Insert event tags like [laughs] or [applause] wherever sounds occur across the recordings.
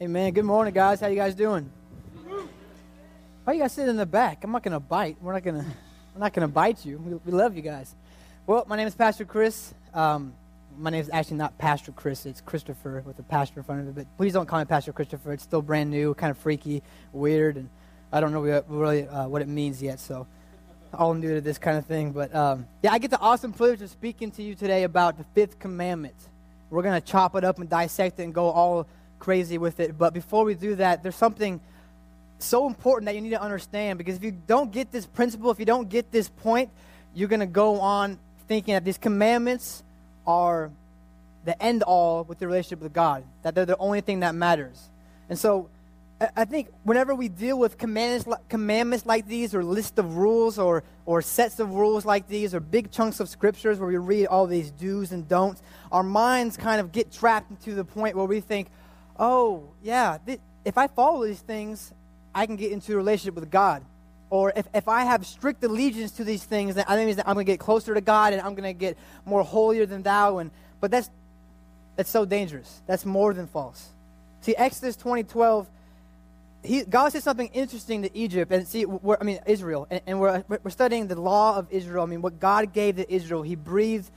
Hey man, good morning guys. How you guys doing? Why you guys sitting in the back? I'm not gonna bite. We're not gonna we're not gonna bite you. We, we love you guys. Well, my name is Pastor Chris. Um, my name is actually not Pastor Chris. It's Christopher with a pastor in front of it. But please don't call me Pastor Christopher. It's still brand new, kind of freaky, weird, and I don't know really uh, what it means yet. So all new to this kind of thing. But um, yeah, I get the awesome privilege of speaking to you today about the fifth commandment. We're to chop it up and dissect it and go all crazy with it. But before we do that, there's something so important that you need to understand because if you don't get this principle, if you don't get this point, you're going to go on thinking that these commandments are the end all with the relationship with God, that they're the only thing that matters. And so I think whenever we deal with commandments, commandments like these, or list of rules, or, or sets of rules like these, or big chunks of scriptures where we read all these do's and don'ts, our minds kind of get trapped into the point where we think, oh, yeah, th- if I follow these things, I can get into a relationship with God. Or if, if I have strict allegiance to these things, then I think that I'm going to get closer to God and I'm going to get more holier than thou. And, but that's, that's so dangerous. That's more than false. See, Exodus 2012 he, God said something interesting to Egypt, and see, I mean Israel, and, and we're, we're studying the law of Israel. I mean, what God gave to Israel, He breathed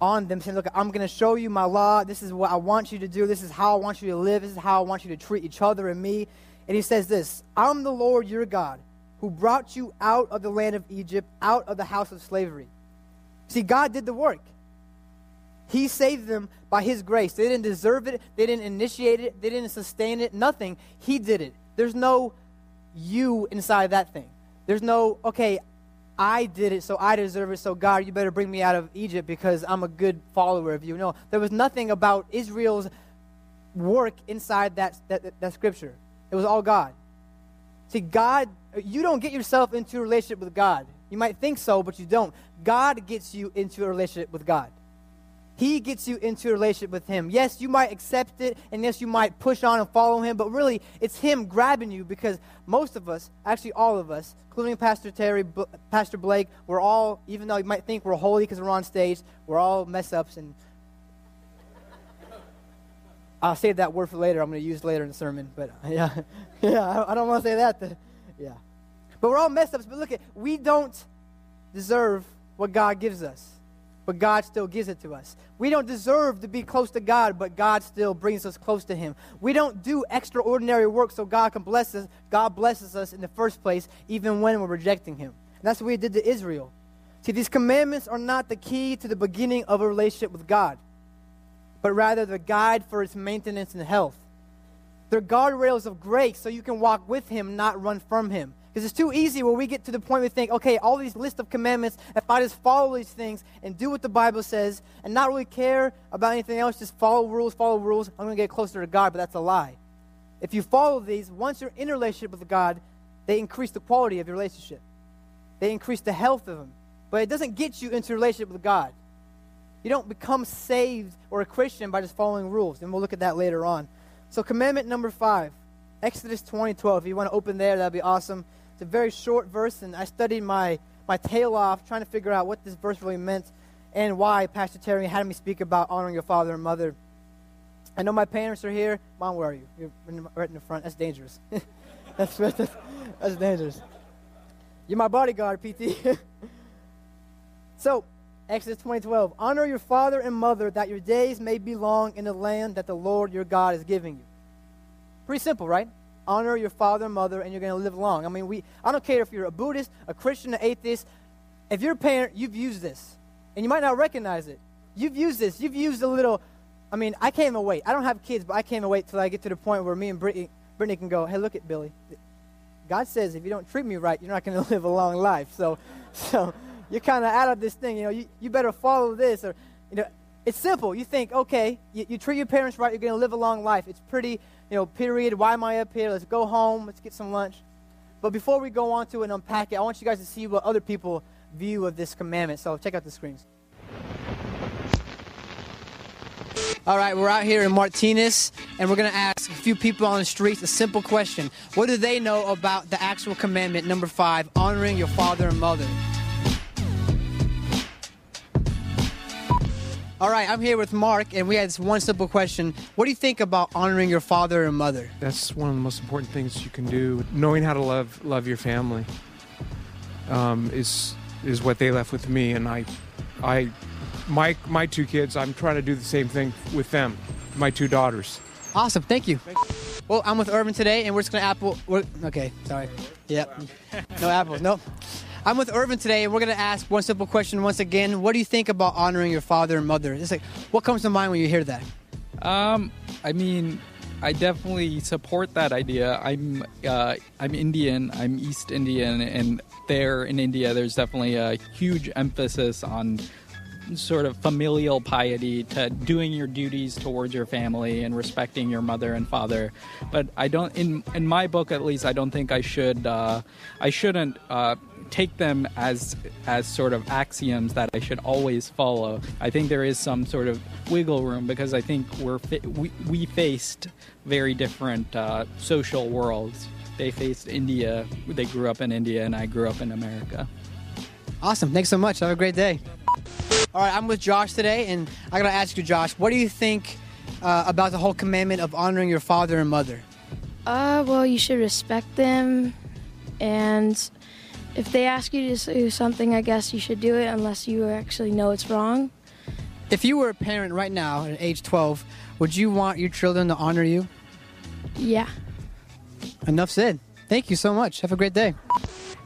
on them, saying, "Look, I'm going to show you my law. This is what I want you to do. This is how I want you to live. This is how I want you to treat each other and me." And He says this: "I'm the Lord your God, who brought you out of the land of Egypt, out of the house of slavery." See, God did the work. He saved them by His grace. They didn't deserve it. They didn't initiate it. They didn't sustain it. Nothing. He did it. There's no you inside that thing. There's no, okay, I did it, so I deserve it, so God, you better bring me out of Egypt because I'm a good follower of you. No, there was nothing about Israel's work inside that, that, that, scripture. It was all God. See, God, you don't get yourself into a relationship with God. You might think so, but you don't. God gets you into a relationship with God. He gets you into a relationship with Him. Yes, you might accept it, and yes, you might push on and follow Him, but really, it's Him grabbing you because most of us, actually all of us, including Pastor Terry, B- Pastor Blake, we're all, even though you might think we're holy because we're on stage, we're all mess ups and [laughs] I'll save that word for later. I'm going to use later in the sermon. But [laughs] yeah, [laughs] yeah, I don't want to say that. To, yeah, but we're all messed ups. But look at we don't deserve what God gives us but God still gives it to us. We don't deserve to be close to God, but God still brings us close to Him. We don't do extraordinary work so God can bless us. God blesses us in the first place, even when we're rejecting Him. And that's what He did to Israel. See, these commandments are not the key to the beginning of a relationship with God, but rather the guide for its maintenance and health. They're guardrails of grace so you can walk with Him, not run from Him. Because it's too easy when we get to the point we think, okay, all these list of commandments, if I just follow these things and do what the Bible says and not really care about anything else, just follow rules, follow rules, I'm going to get closer to God, but that's a lie. If you follow these, once you're in a relationship with God, they increase the quality of your relationship. They increase the health of them. But it doesn't get you into a relationship with God. You don't become saved or a Christian by just following rules. And we'll look at that later on. So commandment number five, Exodus 20, 12. If you want to open there, that'd be awesome. It's a very short verse, and I studied my, my tail off trying to figure out what this verse really meant and why Pastor Terry had me speak about honoring your father and mother. I know my parents are here. Mom, where are you? You're right in the front. That's dangerous. [laughs] that's, that's, that's dangerous. You're my bodyguard, PT. [laughs] so, Exodus 20:12, honor your father and mother that your days may be long in the land that the Lord your God is giving you. Pretty simple, right? honor your father and mother, and you're going to live long. I mean, we, I don't care if you're a Buddhist, a Christian, an atheist. If you're a parent, you've used this. And you might not recognize it. You've used this. You've used a little, I mean, I can't even wait. I don't have kids, but I can't even wait till I get to the point where me and Brittany, Brittany can go, hey, look at Billy. God says if you don't treat me right, you're not going [laughs] to live a long life. So, so you're kind of out of this thing. You know, you, you better follow this. Or, you know, it's simple. You think, okay, you, you treat your parents right, you're going to live a long life. It's pretty you know, period. Why am I up here? Let's go home. Let's get some lunch. But before we go on to and unpack it, I want you guys to see what other people view of this commandment. So check out the screens. All right, we're out here in Martinez, and we're going to ask a few people on the streets a simple question. What do they know about the actual commandment, number five, honoring your father and mother? All right, I'm here with Mark, and we had this one simple question. What do you think about honoring your father and mother? That's one of the most important things you can do. Knowing how to love love your family um, is is what they left with me, and I, I, my my two kids. I'm trying to do the same thing with them. My two daughters. Awesome, thank you. Well, I'm with Irvin today, and we're just gonna apple. We're, okay, sorry. Yep. No apples. Nope. I'm with Irvin today, and we're going to ask one simple question once again. What do you think about honoring your father and mother? It's like, what comes to mind when you hear that? Um, I mean, I definitely support that idea. I'm uh, I'm Indian. I'm East Indian, and there in India, there's definitely a huge emphasis on sort of familial piety to doing your duties towards your family and respecting your mother and father. But I don't, in in my book at least, I don't think I should. Uh, I shouldn't. Uh, take them as as sort of axioms that I should always follow. I think there is some sort of wiggle room because I think we're we, we faced very different uh, social worlds. They faced India. They grew up in India, and I grew up in America. Awesome. Thanks so much. Have a great day. All right, I'm with Josh today, and I gotta ask you, Josh, what do you think uh, about the whole commandment of honoring your father and mother? Uh, well, you should respect them, and if they ask you to do something, I guess you should do it unless you actually know it's wrong. If you were a parent right now at age 12, would you want your children to honor you? Yeah. Enough said. Thank you so much. Have a great day.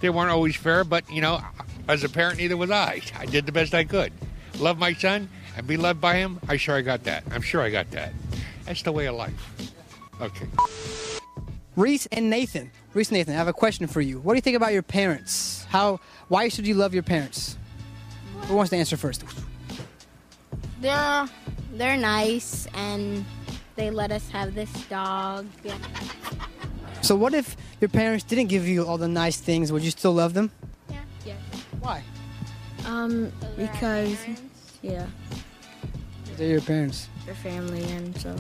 They weren't always fair, but you know, as a parent, neither was I. I did the best I could. Love my son and be loved by him. I'm sure I got that. I'm sure I got that. That's the way of life. Okay. Reese and Nathan. Reese and Nathan, I have a question for you. What do you think about your parents? How? Why should you love your parents? Who wants to answer first? They're they're nice and they let us have this dog. Yeah. So what if your parents didn't give you all the nice things? Would you still love them? Yeah. Yeah. Why? Um, because yeah, They're your parents. their family and so.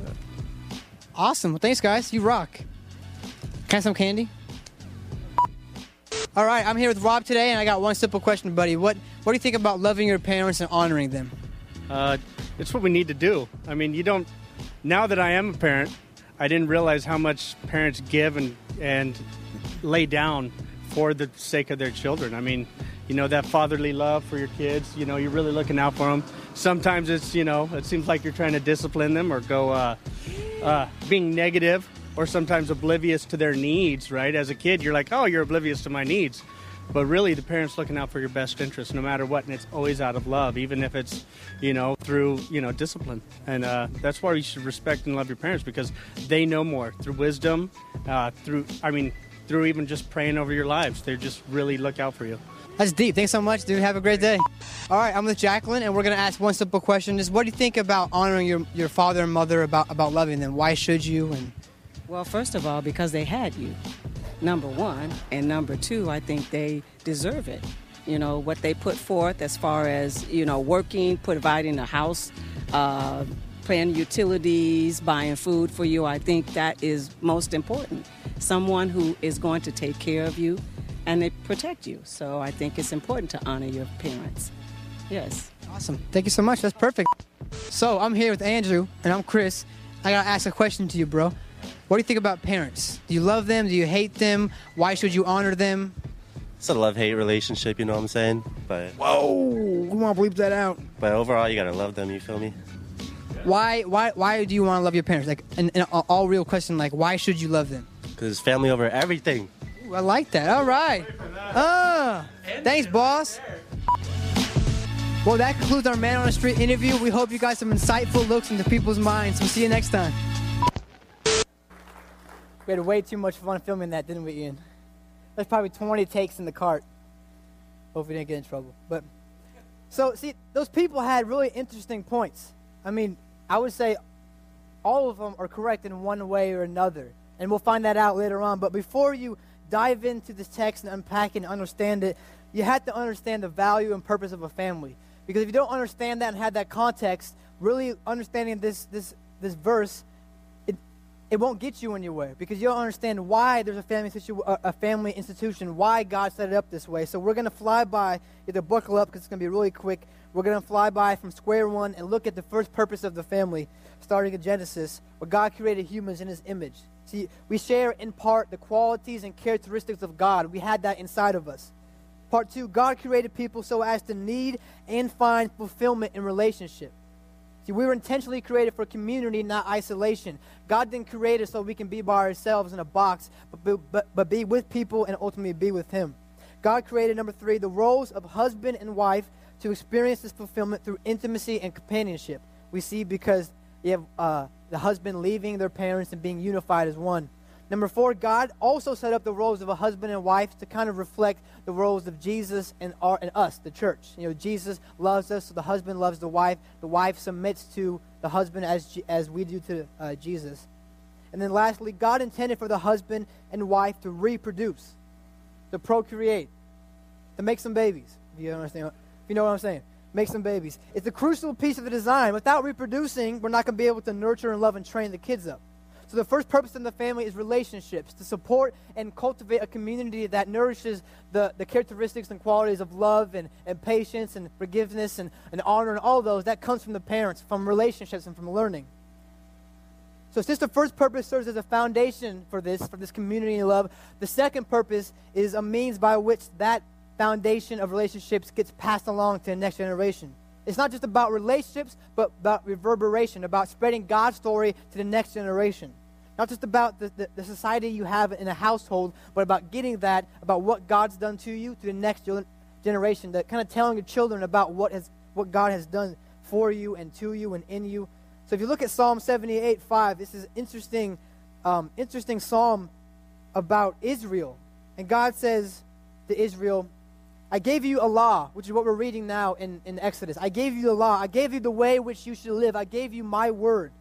Awesome. Well, thanks, guys. You rock. Can I have some candy? All right, I'm here with Rob today, and I got one simple question, buddy. What What do you think about loving your parents and honoring them? Uh, it's what we need to do. I mean, you don't. Now that I am a parent, I didn't realize how much parents give and and lay down for the sake of their children. I mean, you know that fatherly love for your kids. You know, you're really looking out for them. Sometimes it's you know it seems like you're trying to discipline them or go uh, uh, being negative or sometimes oblivious to their needs, right? As a kid, you're like, oh, you're oblivious to my needs. But really, the parents looking out for your best interest, no matter what, and it's always out of love, even if it's, you know, through you know discipline. And uh, that's why you should respect and love your parents because they know more through wisdom, uh, through I mean, through even just praying over your lives. They just really look out for you. That's deep. Thanks so much, dude. Have a great day. All right, I'm with Jacqueline, and we're gonna ask one simple question: Is what do you think about honoring your your father and mother about about loving them? Why should you? And Well, first of all, because they had you, number one. And number two, I think they deserve it. You know, what they put forth as far as, you know, working, providing a house, uh, paying utilities, buying food for you, I think that is most important. Someone who is going to take care of you and they protect you. So I think it's important to honor your parents. Yes. awesome. Thank you so much. That's perfect. So I'm here with Andrew, and I'm Chris. I gotta ask a question to you, bro. What do you think about parents? Do you love them? Do you hate them? Why should you honor them? It's a love hate relationship, you know what I'm saying? But Whoa, we want to bleep that out. but overall, you gotta love them. You feel me? Why, why, why do you want to love your parents? Like, an, an all real question. Like, why should you love them? Because family over everything. Ooh, I like that. All right. Ah, thanks, boss. Well, that concludes our Man on the Street interview. We hope you got some insightful looks into people's minds. We'll see you next time. We had way too much fun filming that, didn't we, Ian? There's probably 20 takes in the cart. Hope we didn't get in trouble. But so, see, those people had really interesting points. I mean, I would say all of them are correct in one way or another. And we'll find that out later on. But before you dive into this text and unpack and understand it, you have to understand the value and purpose of a family. Because if you don't understand that and have that context, really understanding this this this verse, it it won't get you anywhere because you don't understand why there's a family, situ- a a family institution, why God set it up this way. So we're going to fly by, either buckle up because it's going to be really quick. We're going to fly by from square one and look at the first purpose of the family, starting in Genesis, where God created humans in his image. See, we share in part the qualities and characteristics of God. We had that inside of us. Part two, God created people so as to need and find fulfillment in relationship. See, we were intentionally created for community, not isolation. God didn't create us so we can be by ourselves in a box, but, but, but be with people and ultimately be with Him. God created, number three, the roles of husband and wife to experience this fulfillment through intimacy and companionship. We see because you have uh, the husband leaving their parents and being unified as one. Number four, God also set up the roles of a husband and wife to kind of reflect the roles of Jesus and, our, and us, the church. You know, Jesus loves us, so the husband loves the wife. The wife submits to the husband as, as we do to uh, Jesus. And then lastly, God intended for the husband and wife to reproduce, to procreate, to make some babies. If you understand, if you know what I'm saying, make some babies. It's a crucial piece of the design. Without reproducing, we're not going to be able to nurture and love and train the kids up. So the first purpose in the family is relationships, to support and cultivate a community that nourishes the, the characteristics and qualities of love and, and patience and forgiveness and, and honor and all those. That comes from the parents, from relationships and from learning. So since the first purpose serves as a foundation for this, for this community and love, the second purpose is a means by which that foundation of relationships gets passed along to the next generation. It's not just about relationships, but about reverberation, about spreading God's story to the next generation. Not just about the, the, the society you have in a household, but about getting that, about what God's done to you, to the next generation, that kind of telling your children about what, has, what God has done for you and to you and in you. So if you look at Psalm 78, 5, this is interesting, um, interesting psalm about Israel. And God says to Israel, I gave you a law, which is what we're reading now in, in Exodus. I gave you the law. I gave you the way which you should live. I gave you my word.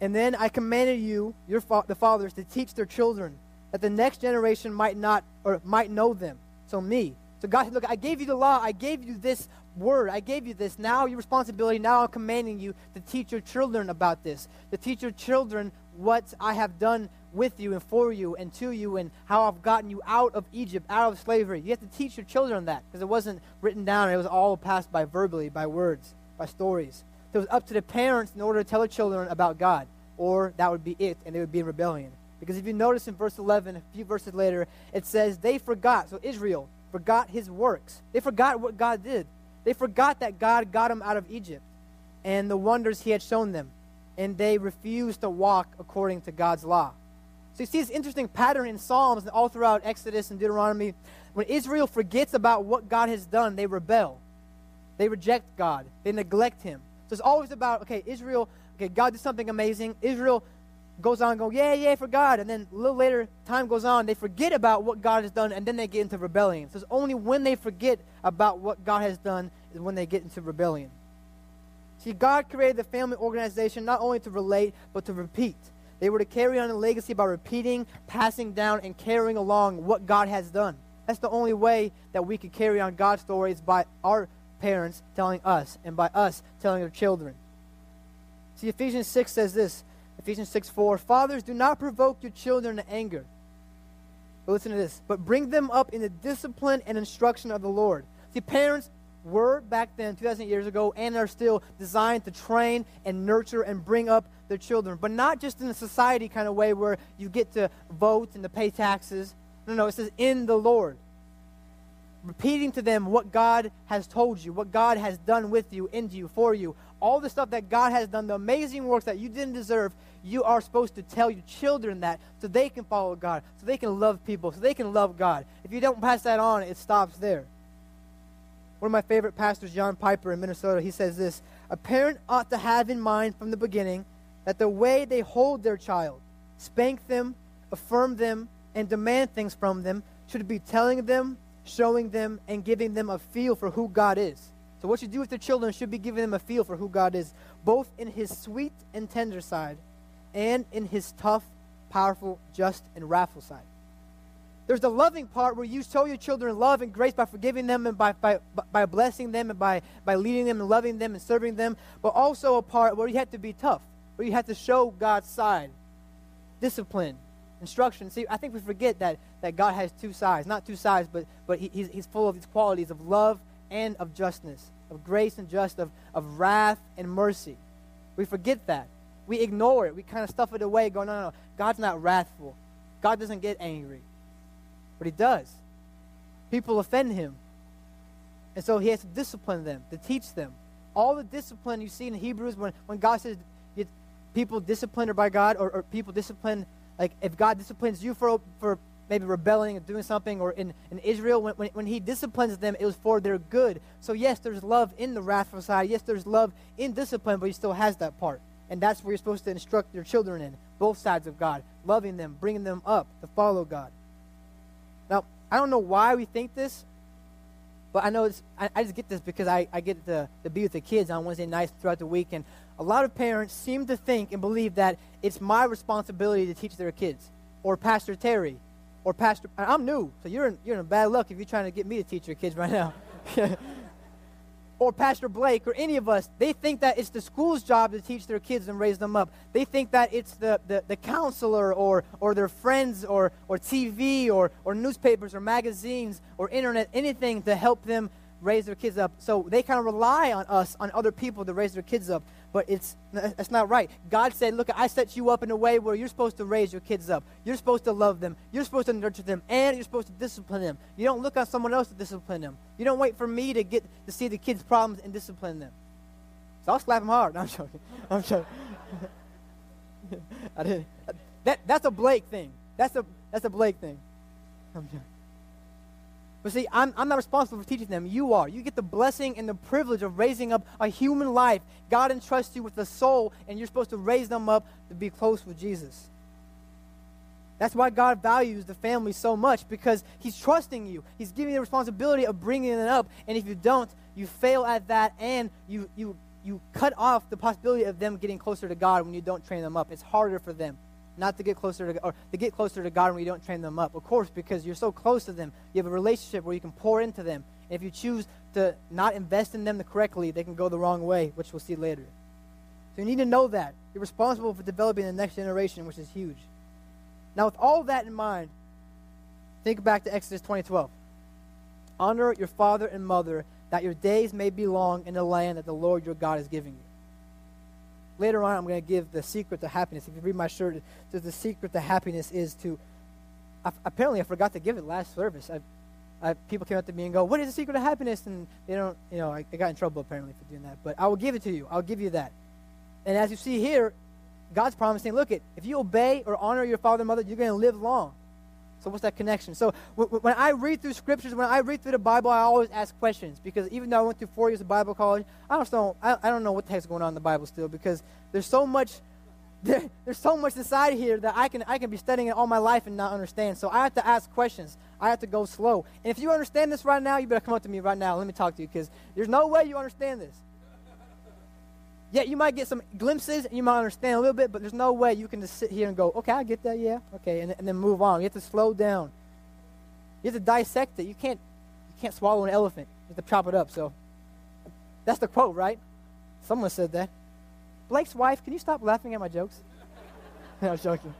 And then I commanded you, your fa- the fathers, to teach their children, that the next generation might not or might know them. So me. So God said, Look, I gave you the law. I gave you this word. I gave you this. Now your responsibility. Now I'm commanding you to teach your children about this. To teach your children what I have done with you and for you and to you and how I've gotten you out of Egypt, out of slavery. You have to teach your children that because it wasn't written down. It was all passed by verbally, by words, by stories. So it was up to the parents in order to tell the children about God, or that would be it, and they would be in rebellion. Because if you notice in verse 11, a few verses later, it says they forgot. So Israel forgot his works. They forgot what God did. They forgot that God got them out of Egypt and the wonders he had shown them. And they refused to walk according to God's law. So you see this interesting pattern in Psalms and all throughout Exodus and Deuteronomy. When Israel forgets about what God has done, they rebel. They reject God. They neglect him. So it's always about, okay, Israel, okay, God did something amazing. Israel goes on going, yeah, yeah, for God. And then a little later, time goes on, they forget about what God has done, and then they get into rebellion. So it's only when they forget about what God has done is when they get into rebellion. See, God created the family organization not only to relate, but to repeat. They were to carry on the legacy by repeating, passing down, and carrying along what God has done. That's the only way that we could carry on God's stories by our parents telling us, and by us telling our children. See, Ephesians 6 says this Ephesians 6 4 Fathers, do not provoke your children to anger. But listen to this. But bring them up in the discipline and instruction of the Lord. See, parents were back then, 2,000 years ago, and are still designed to train and nurture and bring up their children. But not just in a society kind of way where you get to vote and to pay taxes. No, no, it says in the Lord. Repeating to them what God has told you, what God has done with you, into you, for you. All the stuff that God has done, the amazing works that you didn't deserve, you are supposed to tell your children that so they can follow God, so they can love people, so they can love God. If you don't pass that on, it stops there. One of my favorite pastors, John Piper in Minnesota, he says this A parent ought to have in mind from the beginning that the way they hold their child, spank them, affirm them, and demand things from them should be telling them, showing them, and giving them a feel for who God is. So, what you do with your children should be giving them a feel for who God is, both in his sweet and tender side and in his tough, powerful, just, and wrathful side. There's the loving part where you show your children love and grace by forgiving them and by, by, by blessing them and by, by leading them and loving them and serving them, but also a part where you have to be tough, where you have to show God's side. discipline, instruction. See, I think we forget that, that God has two sides. Not two sides, but, but he, he's, he's full of these qualities of love and of justness, of grace and just, of, of wrath and mercy. We forget that. We ignore it. We kind of stuff it away, going, no, no, no. God's not wrathful. God doesn't get angry. But he does. People offend him. And so he has to discipline them, to teach them. All the discipline you see in Hebrews when, when God says people disciplined by God or, or people discipline, like if God disciplines you for, for maybe rebelling and doing something, or in, in Israel, when, when, when he disciplines them, it was for their good. So, yes, there's love in the wrathful side. Yes, there's love in discipline, but he still has that part. And that's where you're supposed to instruct your children in, both sides of God, loving them, bringing them up to follow God. I don't know why we think this, but I know it's, I, I just get this because I, I get to, to be with the kids on Wednesday nights throughout the week, and a lot of parents seem to think and believe that it's my responsibility to teach their kids, or Pastor Terry, or Pastor. I'm new, so you're in, you're in bad luck if you're trying to get me to teach your kids right now. [laughs] or Pastor Blake or any of us, they think that it's the school's job to teach their kids and raise them up. They think that it's the, the, the counselor or, or their friends or, or TV or, or newspapers or magazines or internet, anything to help them raise their kids up. So they kind of rely on us, on other people to raise their kids up. But it's that's not right. God said, "Look, I set you up in a way where you're supposed to raise your kids up. You're supposed to love them. You're supposed to nurture them, and you're supposed to discipline them. You don't look on someone else to discipline them. You don't wait for me to get to see the kids' problems and discipline them." So I'll slap him hard. No, I'm joking. I'm joking. [laughs] I didn't. That that's a Blake thing. That's a that's a Blake thing. I'm joking. But see, I'm, I'm not responsible for teaching them. You are. You get the blessing and the privilege of raising up a human life. God entrusts you with a soul, and you're supposed to raise them up to be close with Jesus. That's why God values the family so much because He's trusting you. He's giving you the responsibility of bringing it up. And if you don't, you fail at that and you, you, you cut off the possibility of them getting closer to God when you don't train them up. It's harder for them not to get closer to or to get closer to God when you don't train them up. Of course, because you're so close to them, you have a relationship where you can pour into them. And if you choose to not invest in them correctly, they can go the wrong way, which we'll see later. So you need to know that you're responsible for developing the next generation, which is huge. Now, with all that in mind, think back to Exodus 20:12. Honor your father and mother, that your days may be long in the land that the Lord your God is giving you. Later on, I'm going to give the secret to happiness. If you read my shirt, the secret to happiness is to. I, apparently, I forgot to give it last service. I, I, people came up to me and go, "What is the secret to happiness?" And they don't, you know, I, I got in trouble apparently for doing that. But I will give it to you. I'll give you that. And as you see here, God's promising, look, it if you obey or honor your father and mother, you're going to live long. So what's that connection? So when I read through scriptures, when I read through the Bible, I always ask questions because even though I went through four years of Bible college, I don't know I, I don't know what the heck's going on in the Bible still because there's so much [laughs] there, there's so much inside here that I can I can be studying it all my life and not understand. So I have to ask questions. I have to go slow. And if you understand this right now, you better come up to me right now. Let me talk to you because there's no way you understand this. Yeah, you might get some glimpses and you might understand a little bit, but there's no way you can just sit here and go, okay, I get that, yeah, okay, and, and then move on. You have to slow down. You have to dissect it. You can't, you can't swallow an elephant. You have to chop it up. So that's the quote, right? Someone said that. Blake's wife, can you stop laughing at my jokes? [laughs] I was joking.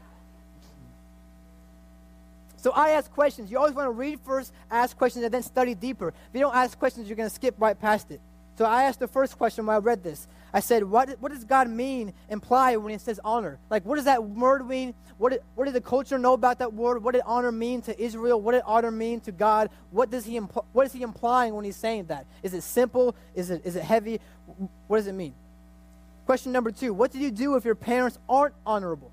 So I ask questions. You always want to read first, ask questions, and then study deeper. If you don't ask questions, you're going to skip right past it. So I asked the first question when I read this. I said, what, what does God mean, imply when he says honor? Like, what does that word mean? What did, what did the culture know about that word? What did honor mean to Israel? What did honor mean to God? What, does he impl- what is he implying when he's saying that? Is it simple? Is it, is it heavy? What does it mean? Question number two What do you do if your parents aren't honorable?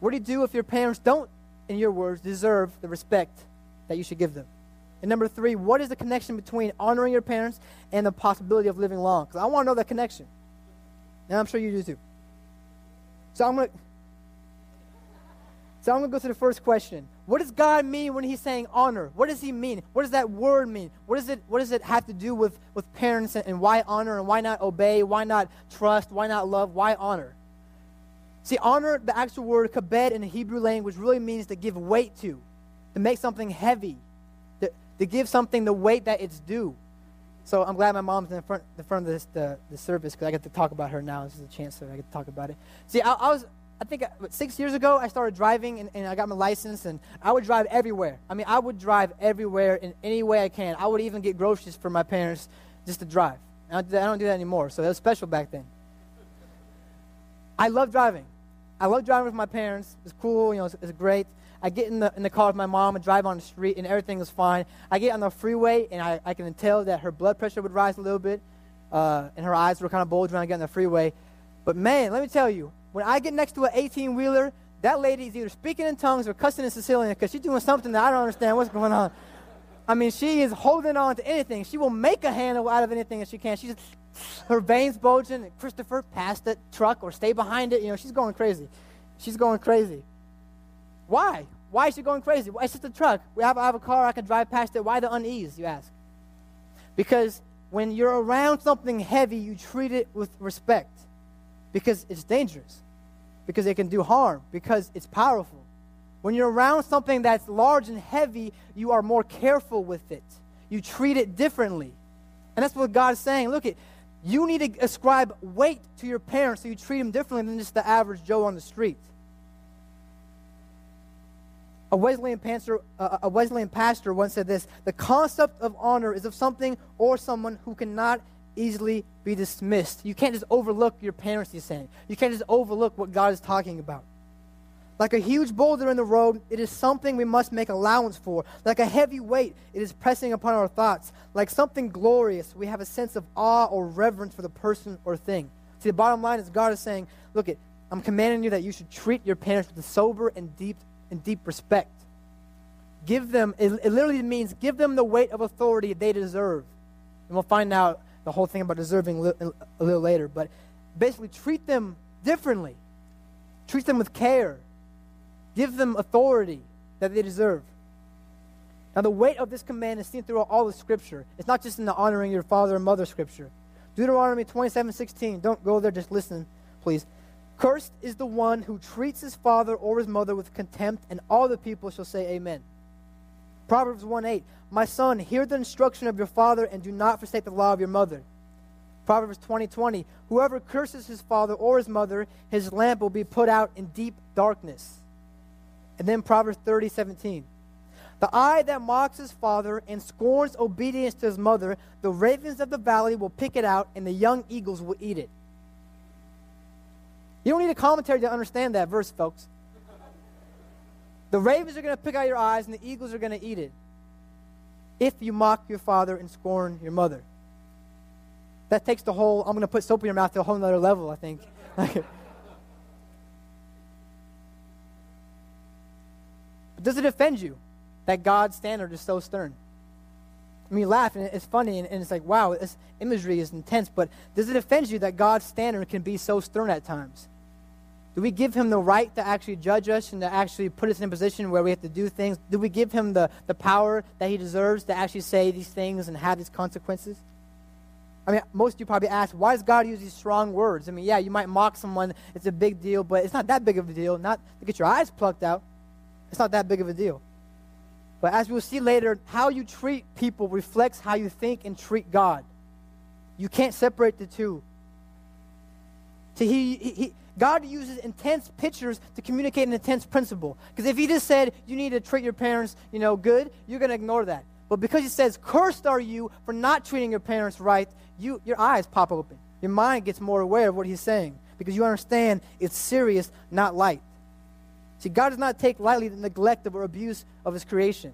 What do you do if your parents don't, in your words, deserve the respect that you should give them? And number three, what is the connection between honoring your parents and the possibility of living long? Because I want to know that connection. And I'm sure you do too. So I'm going to. So I'm going to go to the first question. What does God mean when he's saying honor? What does he mean? What does that word mean? What does it, what does it have to do with, with parents and, and why honor and why not obey? Why not trust? Why not love? Why honor? See, honor, the actual word kabed in the Hebrew language really means to give weight to, to make something heavy, to give something the weight that it's due. So I'm glad my mom's in front, in front of this, the, the service because I get to talk about her now. This is a chance that I get to talk about it. See, I, I was I think uh, what, six years ago, I started driving and, and I got my license, and I would drive everywhere. I mean, I would drive everywhere in any way I can. I would even get groceries for my parents just to drive. I don't, do that, I don't do that anymore, so that was special back then. I love driving. I love driving with my parents. It's cool, you know, it's, it's great. I get in the, in the car with my mom and drive on the street, and everything is fine. I get on the freeway, and I, I can tell that her blood pressure would rise a little bit, uh, and her eyes were kind of bulging when I get on the freeway. But man, let me tell you, when I get next to an 18 wheeler, that lady is either speaking in tongues or cussing in Sicilian because she's doing something that I don't understand what's going on. I mean, she is holding on to anything. She will make a handle out of anything that she can. She's her veins bulging. Christopher, pass the truck or stay behind it. You know, she's going crazy. She's going crazy. Why? Why is she going crazy? Why it's just a truck. We have, I have a car. I can drive past it. Why the unease? You ask. Because when you're around something heavy, you treat it with respect. Because it's dangerous. Because it can do harm. Because it's powerful. When you're around something that's large and heavy, you are more careful with it. You treat it differently. And that's what God is saying. Look at you need to ascribe weight to your parents so you treat them differently than just the average Joe on the street. A Wesleyan, pastor, a Wesleyan pastor once said this The concept of honor is of something or someone who cannot easily be dismissed. You can't just overlook your parents, he's saying. You can't just overlook what God is talking about. Like a huge boulder in the road, it is something we must make allowance for. Like a heavy weight, it is pressing upon our thoughts. Like something glorious, we have a sense of awe or reverence for the person or thing. See, the bottom line is God is saying, look, it, I'm commanding you that you should treat your parents with a sober and deep and deep respect. Give them, it, it literally means give them the weight of authority they deserve. And we'll find out the whole thing about deserving li- a little later. But basically, treat them differently. Treat them with care. Give them authority that they deserve. Now, the weight of this command is seen throughout all the Scripture. It's not just in the honoring your father and mother Scripture. Deuteronomy 27 16. Don't go there, just listen, please. Cursed is the one who treats his father or his mother with contempt, and all the people shall say, Amen. Proverbs 1 8. My son, hear the instruction of your father, and do not forsake the law of your mother. Proverbs 20 20. Whoever curses his father or his mother, his lamp will be put out in deep darkness. And then Proverbs 30, 17. The eye that mocks his father and scorns obedience to his mother, the ravens of the valley will pick it out, and the young eagles will eat it. You don't need a commentary to understand that verse, folks. The ravens are going to pick out your eyes, and the eagles are going to eat it. If you mock your father and scorn your mother. That takes the whole, I'm going to put soap in your mouth to a whole other level, I think. [laughs] but Does it offend you that God's standard is so stern? I mean, you laugh and it's funny and, and it's like, wow, this imagery is intense, but does it offend you that God's standard can be so stern at times? Do we give him the right to actually judge us and to actually put us in a position where we have to do things? Do we give him the, the power that he deserves to actually say these things and have these consequences? I mean, most of you probably ask, why does God use these strong words? I mean, yeah, you might mock someone, it's a big deal, but it's not that big of a deal. Not to get your eyes plucked out. It's not that big of a deal. But as we'll see later, how you treat people reflects how you think and treat God. You can't separate the two. See, he, he, God uses intense pictures to communicate an intense principle. Because if he just said you need to treat your parents, you know, good, you're going to ignore that. But because he says, cursed are you for not treating your parents right, you, your eyes pop open. Your mind gets more aware of what he's saying. Because you understand it's serious, not light. See, God does not take lightly the neglect of or abuse of his creation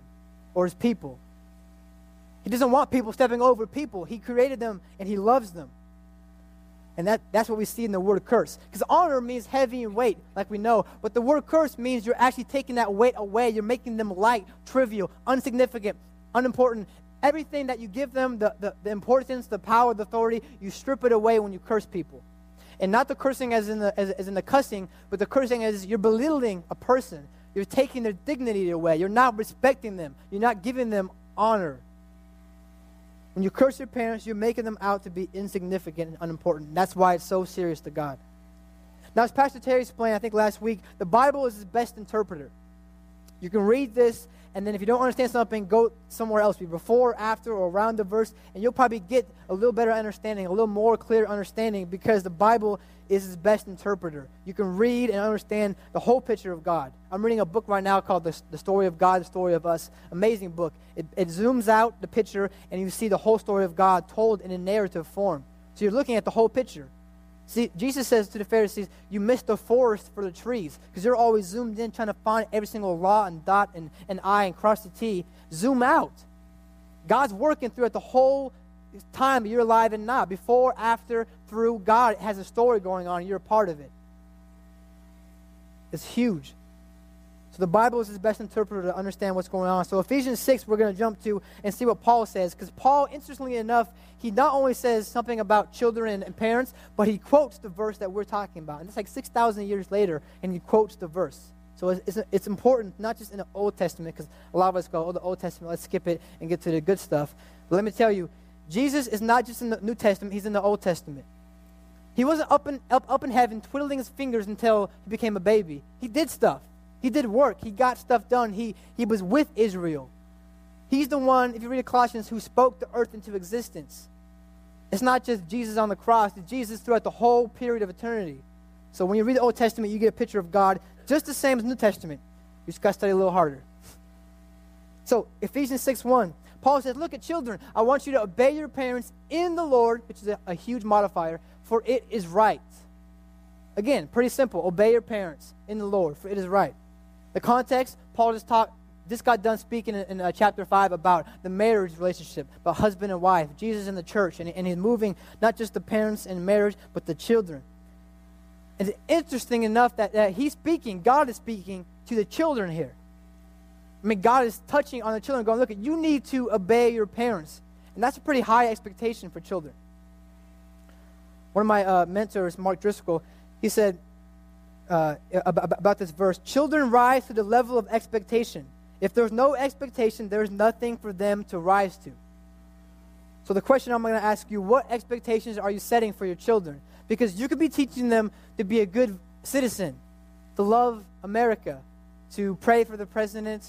or his people. He doesn't want people stepping over people. He created them and he loves them. And that, that's what we see in the word curse. Because honor means heavy and weight, like we know. But the word curse means you're actually taking that weight away. You're making them light, trivial, insignificant, unimportant. Everything that you give them, the, the, the importance, the power, the authority, you strip it away when you curse people. And not the cursing as in the, as, as in the cussing, but the cursing as you're belittling a person. You're taking their dignity away. You're not respecting them. You're not giving them honor. When you curse your parents, you're making them out to be insignificant and unimportant. That's why it's so serious to God. Now, as Pastor Terry explained, I think last week, the Bible is his best interpreter. You can read this, and then if you don't understand something, go somewhere else, be before, after, or around the verse, and you'll probably get a little better understanding, a little more clear understanding, because the Bible is his best interpreter. You can read and understand the whole picture of God. I'm reading a book right now called The, the Story of God, The Story of Us. Amazing book. It, it zooms out the picture, and you see the whole story of God told in a narrative form. So you're looking at the whole picture. See, Jesus says to the Pharisees, You missed the forest for the trees because you're always zoomed in trying to find every single law and dot and, and I and cross the T. Zoom out. God's working throughout the whole time you're alive and not. Before, after, through, God has a story going on, and you're a part of it. It's huge. So the Bible is his best interpreter to understand what's going on. So Ephesians 6, we're going to jump to and see what Paul says. Because Paul, interestingly enough, he not only says something about children and parents, but he quotes the verse that we're talking about. And it's like 6,000 years later, and he quotes the verse. So it's, it's, it's important, not just in the Old Testament, because a lot of us go, oh, the Old Testament, let's skip it and get to the good stuff. But let me tell you, Jesus is not just in the New Testament, he's in the Old Testament. He wasn't up in, up, up in heaven twiddling his fingers until he became a baby. He did stuff. He did work. He got stuff done. He, he was with Israel. He's the one, if you read Colossians, who spoke the earth into existence. It's not just Jesus on the cross, it's Jesus throughout the whole period of eternity. So when you read the Old Testament, you get a picture of God just the same as the New Testament. You just got to study a little harder. So Ephesians 6 1, Paul says, Look at children, I want you to obey your parents in the Lord, which is a, a huge modifier, for it is right. Again, pretty simple. Obey your parents in the Lord, for it is right. The context, Paul just talked, just got done speaking in, in uh, chapter 5 about the marriage relationship, about husband and wife, Jesus in the church, and, and he's moving not just the parents and marriage, but the children. And it's interesting enough that, that he's speaking, God is speaking to the children here. I mean, God is touching on the children, going, look, you need to obey your parents. And that's a pretty high expectation for children. One of my uh, mentors, Mark Driscoll, he said uh, about, this verse children rise to the level of expectation. If there's no expectation, there's nothing for them to rise to. So, the question I'm going to ask you what expectations are you setting for your children? Because you could be teaching them to be a good citizen, to love America, to pray for the president,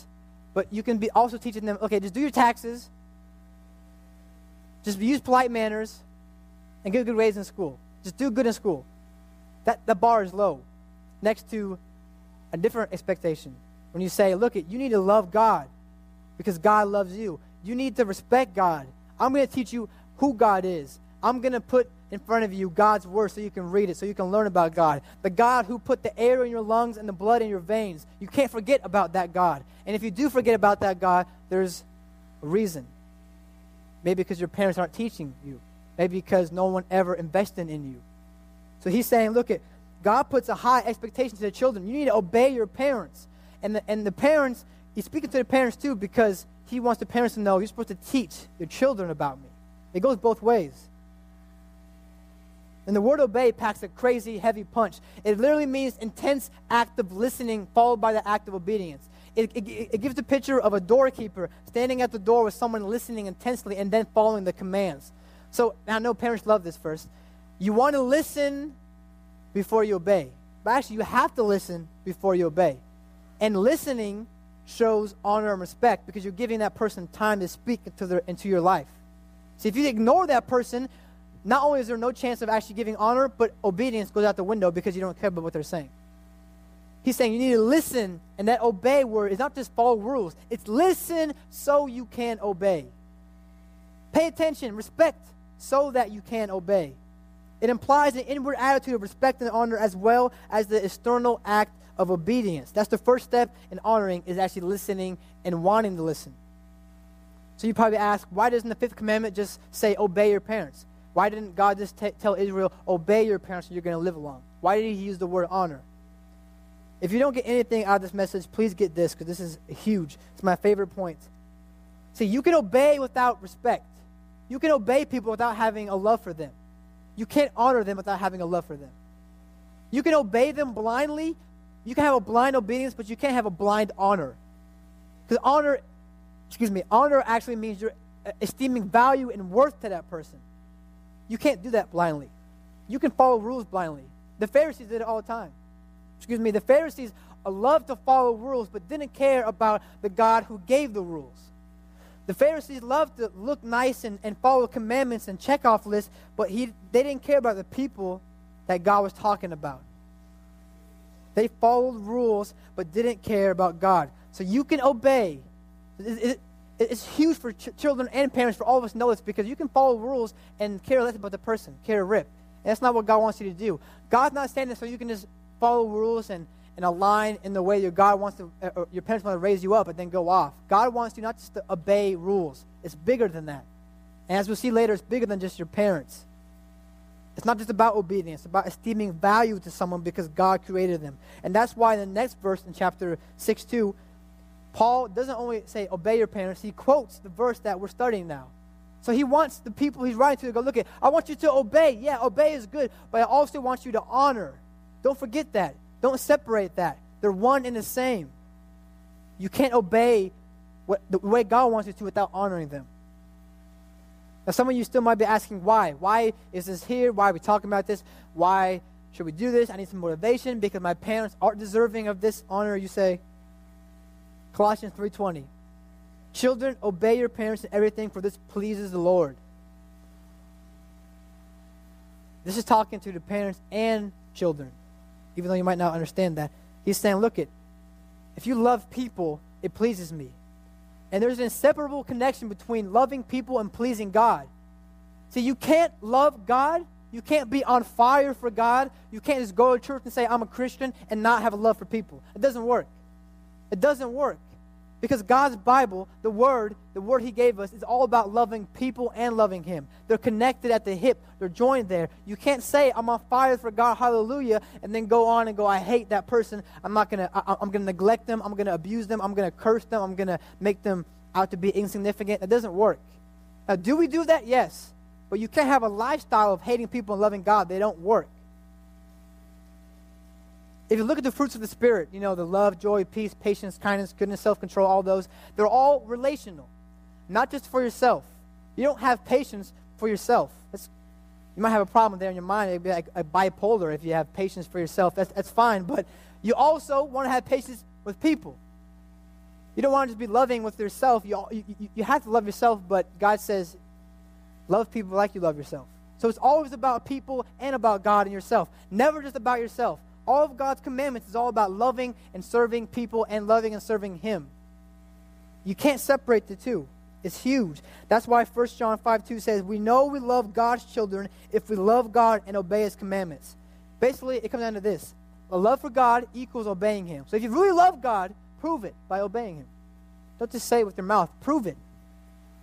but you can be also teaching them okay, just do your taxes, just use polite manners, and get a good grades in school. Just do good in school. That, the bar is low next to a different expectation. When you say, look, you need to love God because God loves you. You need to respect God. I'm going to teach you who God is. I'm going to put in front of you God's word so you can read it, so you can learn about God. The God who put the air in your lungs and the blood in your veins. You can't forget about that God. And if you do forget about that God, there's a reason. Maybe because your parents aren't teaching you. Maybe because no one ever invested in you. So he's saying, look at God puts a high expectation to the children. You need to obey your parents. And the, and the parents, he's speaking to the parents too because he wants the parents to know you're supposed to teach your children about me. It goes both ways. And the word obey packs a crazy, heavy punch. It literally means intense act of listening followed by the act of obedience. It, it, it gives the picture of a doorkeeper standing at the door with someone listening intensely and then following the commands. So I know parents love this verse. You want to listen before you obey. But actually, you have to listen before you obey. And listening shows honor and respect because you're giving that person time to speak into, their, into your life. See, if you ignore that person, not only is there no chance of actually giving honor, but obedience goes out the window because you don't care about what they're saying. He's saying you need to listen, and that obey word is not just follow rules, it's listen so you can obey. Pay attention, respect so that you can obey. It implies an inward attitude of respect and honor as well as the external act of obedience. That's the first step in honoring is actually listening and wanting to listen. So you probably ask, why doesn't the fifth commandment just say obey your parents? Why didn't God just t- tell Israel, obey your parents and you're going to live long? Why did he use the word honor? If you don't get anything out of this message, please get this because this is huge. It's my favorite point. See, you can obey without respect. You can obey people without having a love for them. You can't honor them without having a love for them. You can obey them blindly. You can have a blind obedience, but you can't have a blind honor. Because honor, excuse me, honor actually means you're uh, esteeming value and worth to that person. You can't do that blindly. You can follow rules blindly. The Pharisees did it all the time. Excuse me, the Pharisees loved to follow rules, but didn't care about the God who gave the rules. The Pharisees loved to look nice and, and follow commandments and check off lists, but he, they didn't care about the people that God was talking about. They followed rules, but didn't care about God. So you can obey. It- it- it's huge for ch- children and parents, for all of us know this, because you can follow rules and care less about the person, care a rip. And that's not what God wants you to do. God's not saying so you can just follow rules and, and align in the way your God wants to, uh, your parents want to raise you up and then go off. God wants you not just to obey rules. It's bigger than that. And as we'll see later, it's bigger than just your parents. It's not just about obedience, it's about esteeming value to someone because God created them. And that's why in the next verse in chapter 6 2, Paul doesn't only say obey your parents, he quotes the verse that we're studying now. So he wants the people he's writing to to go, look at, I want you to obey. Yeah, obey is good, but I also want you to honor. Don't forget that. Don't separate that. They're one and the same. You can't obey what, the way God wants you to without honoring them. Now, some of you still might be asking why. Why is this here? Why are we talking about this? Why should we do this? I need some motivation because my parents aren't deserving of this honor. You say, Colossians 3:20. Children, obey your parents in everything, for this pleases the Lord. This is talking to the parents and children, even though you might not understand that. He's saying, look it, if you love people, it pleases me. And there's an inseparable connection between loving people and pleasing God. See, you can't love God, you can't be on fire for God, you can't just go to church and say, I'm a Christian, and not have a love for people. It doesn't work. It doesn't work. Because God's Bible, the Word, the Word He gave us, is all about loving people and loving Him. They're connected at the hip, they're joined there. You can't say, I'm on fire for God, hallelujah, and then go on and go, I hate that person. I'm not going to, I'm going to neglect them. I'm going to abuse them. I'm going to curse them. I'm going to make them out to be insignificant. It doesn't work. Now, do we do that? Yes. But you can't have a lifestyle of hating people and loving God. They don't work. If you look at the fruits of the Spirit, you know, the love, joy, peace, patience, kindness, goodness, self control, all those, they're all relational, not just for yourself. You don't have patience for yourself. That's, you might have a problem there in your mind. It'd be like a bipolar if you have patience for yourself. That's, that's fine. But you also want to have patience with people. You don't want to just be loving with yourself. You, you, you have to love yourself, but God says, love people like you love yourself. So it's always about people and about God and yourself, never just about yourself all of God's commandments is all about loving and serving people and loving and serving Him. You can't separate the two. It's huge. That's why 1 John 5 2 says, We know we love God's children if we love God and obey His commandments. Basically, it comes down to this a love for God equals obeying Him. So if you really love God, prove it by obeying Him. Don't just say it with your mouth, prove it.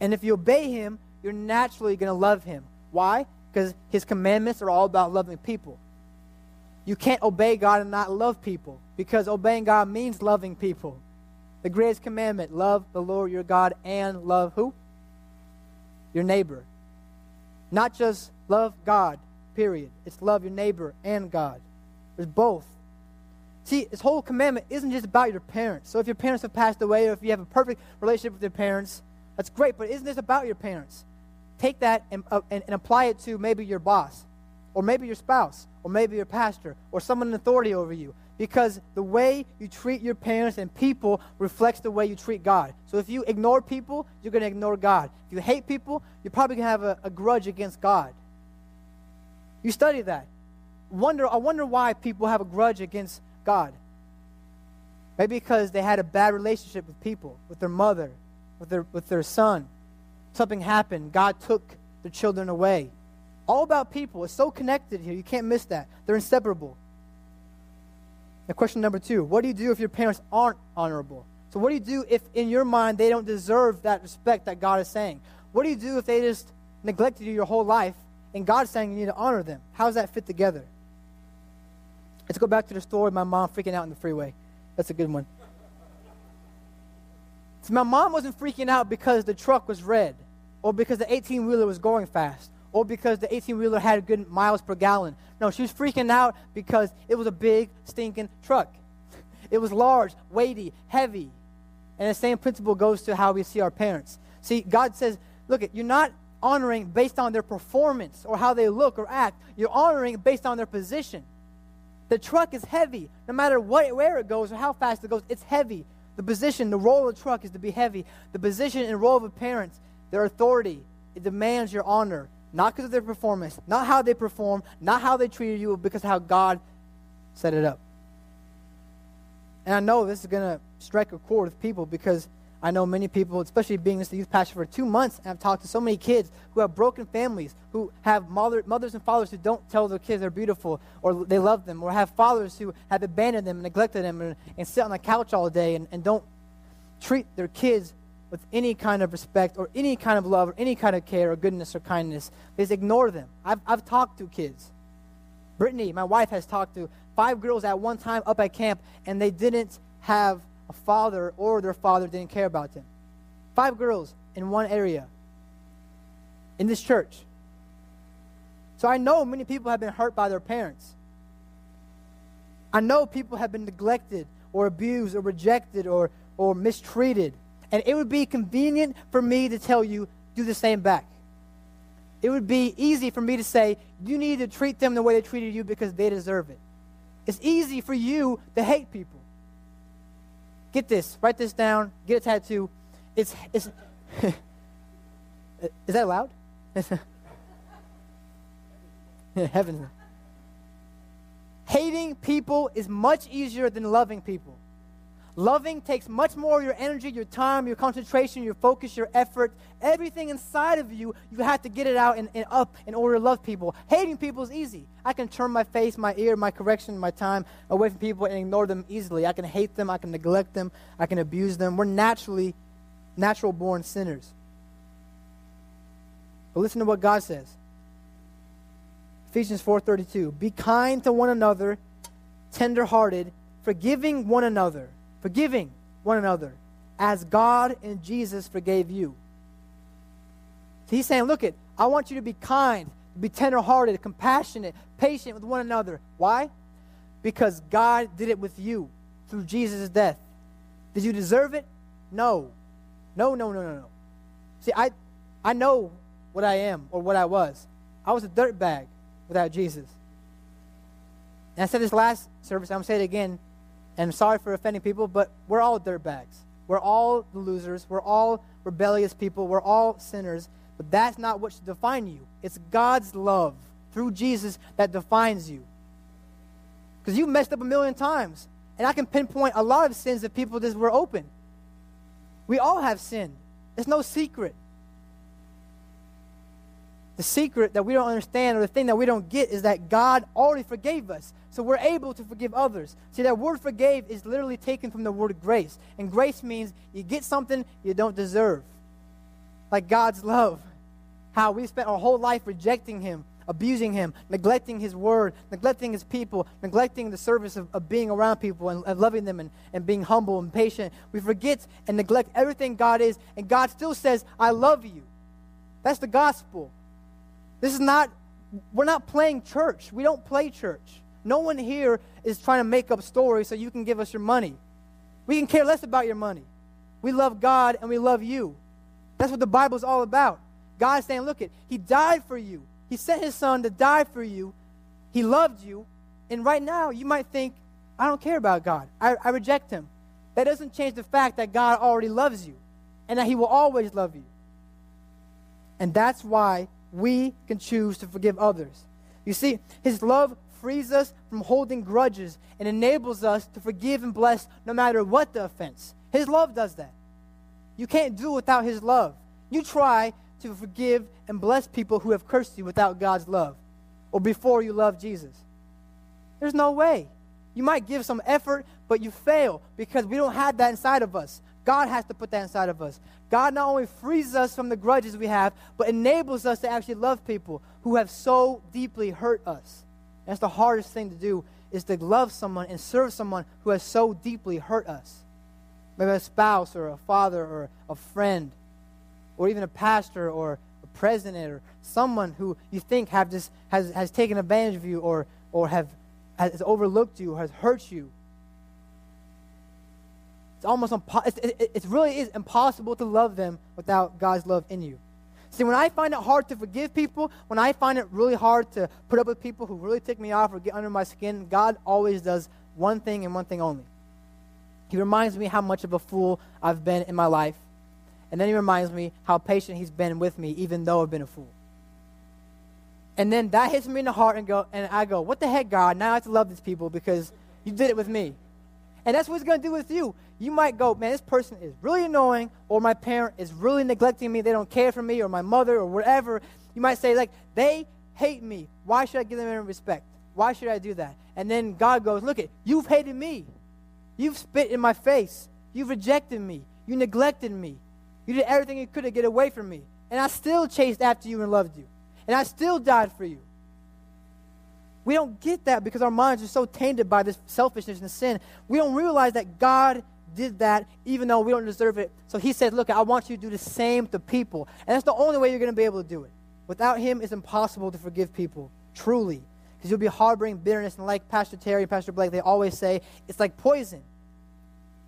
And if you obey Him, you're naturally going to love Him. Why? Because His commandments are all about loving people. You can't obey God and not love people because obeying God means loving people. The greatest commandment love the Lord your God and love who? Your neighbor. Not just love God, period. It's love your neighbor and God. There's both. See, this whole commandment isn't just about your parents. So if your parents have passed away or if you have a perfect relationship with your parents, that's great, but isn't this about your parents? Take that and, uh, and, and apply it to maybe your boss or maybe your spouse or maybe your pastor or someone in authority over you because the way you treat your parents and people reflects the way you treat God. So if you ignore people, you're going to ignore God. If you hate people, you're probably going to have a, a, grudge against God. You study that. Wonder, I wonder why people have a grudge against God. Maybe because they had a bad relationship with people, with their mother, with their, with their son. Something happened. God took their children away. All about people. It's so connected here. You can't miss that. They're inseparable. Now, question number two What do you do if your parents aren't honorable? So, what do you do if in your mind they don't deserve that respect that God is saying? What do you do if they just neglected you your whole life and God's saying you need to honor them? How does that fit together? Let's go back to the story of my mom freaking out in the freeway. That's a good one. So, my mom wasn't freaking out because the truck was red or because the 18 wheeler was going fast or because the 18 wheeler had good miles per gallon. No, she was freaking out because it was a big, stinking truck. It was large, weighty, heavy. And the same principle goes to how we see our parents. See, God says, look, you're not honoring based on their performance or how they look or act. You're honoring based on their position. The truck is heavy. No matter what, where it goes or how fast it goes, it's heavy. The position, the role of the truck is to be heavy. The position and role of a parent, their authority, it demands your honor. Not because of their performance, not how they perform, not how they treated you, but because how God set it up. And I know this is going to strike a chord with people because I know many people, especially being this youth pastor for two months, and I've talked to so many kids who have broken families, who have mother, mothers and fathers who don't tell their kids they're beautiful or they love them, or have fathers who have abandoned them and neglected them and, and sit on the couch all day and, and don't treat their kids with any kind of respect or any kind of love or any kind of care or goodness or kindness. They just ignore them. I've, I've talked to kids. Brittany, my wife, has talked to five girls at one time up at camp, and they didn't have a father or their father didn't care about them. Five girls in one area in this church. So I know many people have been hurt by their parents. I know people have been neglected or abused or rejected or, or mistreated. And it would be convenient for me to tell you, do the same back. It would be easy for me to say, you need to treat them the way they treated you because they deserve it. It's easy for you to hate people. Get this, write this down, get a tattoo. It's, it's [laughs] is that loud? [laughs] Heaven. Hating people is much easier than loving people. Loving takes much more of your energy, your time, your concentration, your focus, your effort, everything inside of you. You have to get it out and, and, up in order to love people. Hating people is easy. I can turn my face, my ear, my correction, my time away from people and ignore them easily. I can hate them, I can neglect them, I can abuse them. We're naturally natural born sinners. But listen to what God says. Ephesians 4:32. Be kind to one another, tender-hearted, forgiving one another forgiving one another as God and Jesus forgave you. So he's saying, look it, I want you to be kind, be tenderhearted, compassionate, patient with one another. Why? Because God did it with you through Jesus' death. Did you deserve it? No. No, no, no, no, no. See, I I know what I am or what I was. I was a dirtbag without Jesus. And I said this last service, I'm going to say it again. And sorry for offending people, but we're all dirtbags. We're all the losers. We're all rebellious people. We're all sinners. But that's not what should define you. It's God's love through Jesus that defines you. Because you've messed up a million times. And I can pinpoint a lot of sins that people just were open. We all have sinned. It's no secret. The secret that we don't understand or the thing that we don't get is that God already forgave us. So we're able to forgive others. See, that word forgave is literally taken from the word grace. And grace means you get something you don't deserve. Like God's love. How we spent our whole life rejecting Him, abusing Him, neglecting His word, neglecting His people, neglecting the service of, of being around people and, and loving them and, and being humble and patient. We forget and neglect everything God is. And God still says, I love you. That's the gospel. This is not, we're not playing church. We don't play church. No one here is trying to make up stories so you can give us your money. We can care less about your money. We love God and we love you. That's what the Bible's all about. God saying, look it, He died for you. He sent His Son to die for you. He loved you. And right now, you might think, I don't care about God. I, I reject Him. That doesn't change the fact that God already loves you and that He will always love you. And that's why we can choose to forgive others. You see, His love frees us from holding grudges and enables us to forgive and bless no matter what the offense. His love does that. You can't do it without His love. You try to forgive and bless people who have cursed you without God's love or before you love Jesus. There's no way. You might give some effort, but you fail because we don't have that inside of us. God has to put that inside of us. God not only frees us from the grudges we have, but enables us to actually love people who have so deeply hurt us. That's the hardest thing to do is to love someone and serve someone who has so deeply hurt us. Maybe a spouse or a father or a friend or even a pastor or a president or someone who you think have just has, has taken advantage of you or, or have has overlooked you or has hurt you almost impo- it, it, it really is impossible to love them without God's love in you. See, when I find it hard to forgive people, when I find it really hard to put up with people who really tick me off or get under my skin, God always does one thing and one thing only. He reminds me how much of a fool I've been in my life. And then he reminds me how patient he's been with me, even though I've been a fool. And then that hits me in the heart and go and I go, What the heck, God? Now I have to love these people because you did it with me. And that's what he's gonna do with you. You might go, Man, this person is really annoying, or my parent is really neglecting me, they don't care for me, or my mother, or whatever. You might say, like, they hate me. Why should I give them any respect? Why should I do that? And then God goes, Look at you've hated me. You've spit in my face. You've rejected me. You neglected me. You did everything you could to get away from me. And I still chased after you and loved you. And I still died for you. We don't get that because our minds are so tainted by this selfishness and sin. We don't realize that God did that even though we don't deserve it. So he said, Look, I want you to do the same to people. And that's the only way you're going to be able to do it. Without him, it's impossible to forgive people, truly. Because you'll be harboring bitterness. And like Pastor Terry and Pastor Blake, they always say, it's like poison.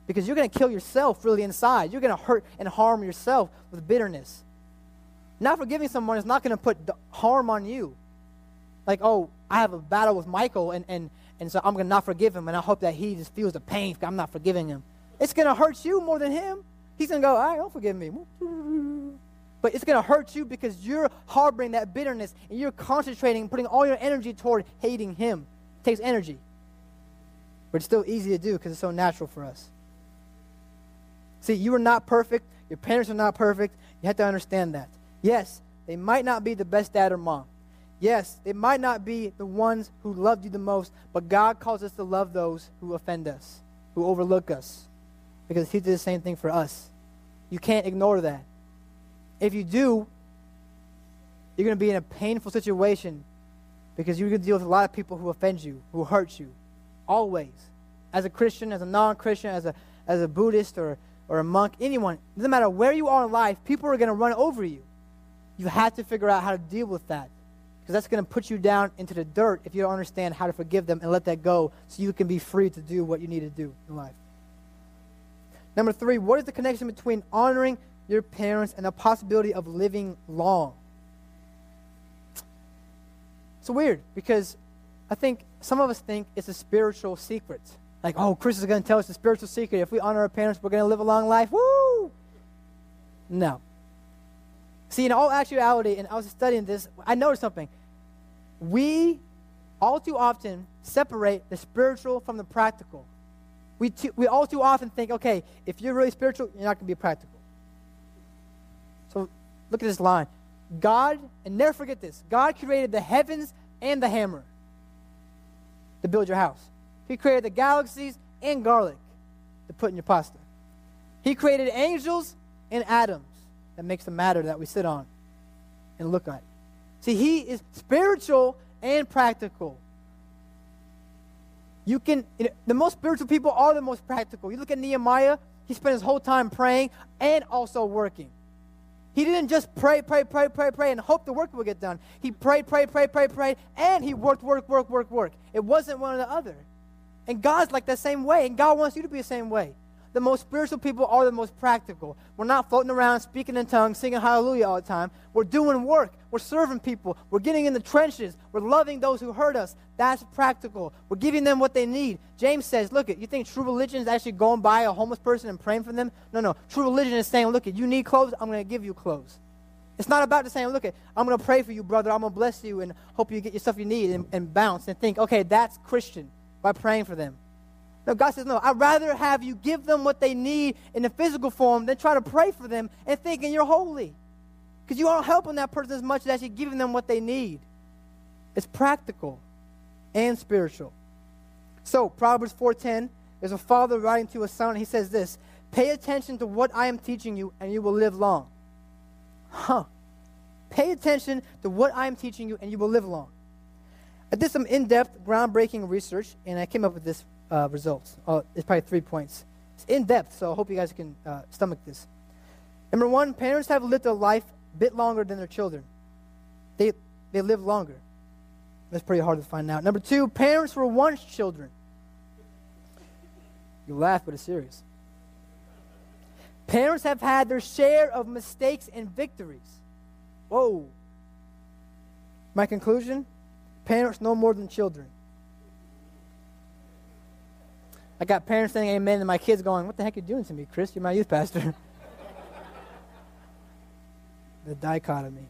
Because you're going to kill yourself really inside. You're going to hurt and harm yourself with bitterness. Not forgiving someone is not going to put harm on you. Like, oh, I have a battle with Michael, and, and, and so I'm going to not forgive him, and I hope that he just feels the pain because I'm not forgiving him. It's going to hurt you more than him. He's going to go, all right, don't forgive me. But it's going to hurt you because you're harboring that bitterness, and you're concentrating, putting all your energy toward hating him. It takes energy. But it's still easy to do because it's so natural for us. See, you are not perfect. Your parents are not perfect. You have to understand that. Yes, they might not be the best dad or mom. Yes, they might not be the ones who loved you the most, but God calls us to love those who offend us, who overlook us, because He did the same thing for us. You can't ignore that. If you do, you're going to be in a painful situation because you're going to deal with a lot of people who offend you, who hurt you, always. As a Christian, as a non Christian, as a, as a Buddhist or, or a monk, anyone, doesn't matter where you are in life, people are going to run over you. You have to figure out how to deal with that because that's going to put you down into the dirt if you don't understand how to forgive them and let that go so you can be free to do what you need to do in life. Number three, what is the connection between honoring your parents and the possibility of living long? It's weird because I think some of us think it's a spiritual secret. Like, oh, Chris is going to tell us the spiritual secret. If we honor our parents, we're going to live a long life. Woo! No. See, in all actuality, and I was studying this, I noticed something. We all too often separate the spiritual from the practical. We, too, we all too often think, okay, if you're really spiritual, you're not going to be practical. So look at this line. God, and never forget this God created the heavens and the hammer to build your house. He created the galaxies and garlic to put in your pasta. He created angels and atoms that makes the matter that we sit on and look at. See, he is spiritual and practical. You can, you know, the most spiritual people are the most practical. You look at Nehemiah, he spent his whole time praying and also working. He didn't just pray, pray, pray, pray, pray, and hope the work will get done. He prayed, prayed, prayed, prayed, prayed, and he worked, work, work, work, work. It wasn't one or the other. And God's like the same way, and God wants you to be the same way the most spiritual people are the most practical. We're not floating around speaking in tongues, singing hallelujah all the time. We're doing work. We're serving people. We're getting in the trenches. We're loving those who hurt us. That's practical. We're giving them what they need. James says, look, you think true religion is actually going by a homeless person and praying for them? No, no. True religion is saying, look, you need clothes, I'm going to give you clothes. It's not about just saying, look, I'm going to pray for you, brother. I'm going to bless you and hope you get your stuff you need and, and bounce and think, okay, that's Christian by praying for them. No, God says, no, I'd rather have you give them what they need in the physical form than try to pray for them and thinking you're holy. Because you aren't helping that person as much as actually giving them what they need. It's practical and spiritual. So, Proverbs 4.10, there's a father writing to a son, and he says this, Pay attention to what I am teaching you, and you will live long. Huh. Pay attention to what I am teaching you, and you will live long. I did some in-depth, groundbreaking research, and I came up with this uh, results. Uh, it's probably three points. It's in depth, so I hope you guys can uh, stomach this. Number one, parents have lived a life a bit longer than their children. They, they live longer. That's pretty hard to find out. Number two, parents were once children. You laugh, but it's serious. Parents have had their share of mistakes and victories. Whoa. My conclusion parents know more than children. I got parents saying amen, and my kids going, What the heck are you doing to me, Chris? You're my youth pastor. [laughs] the dichotomy.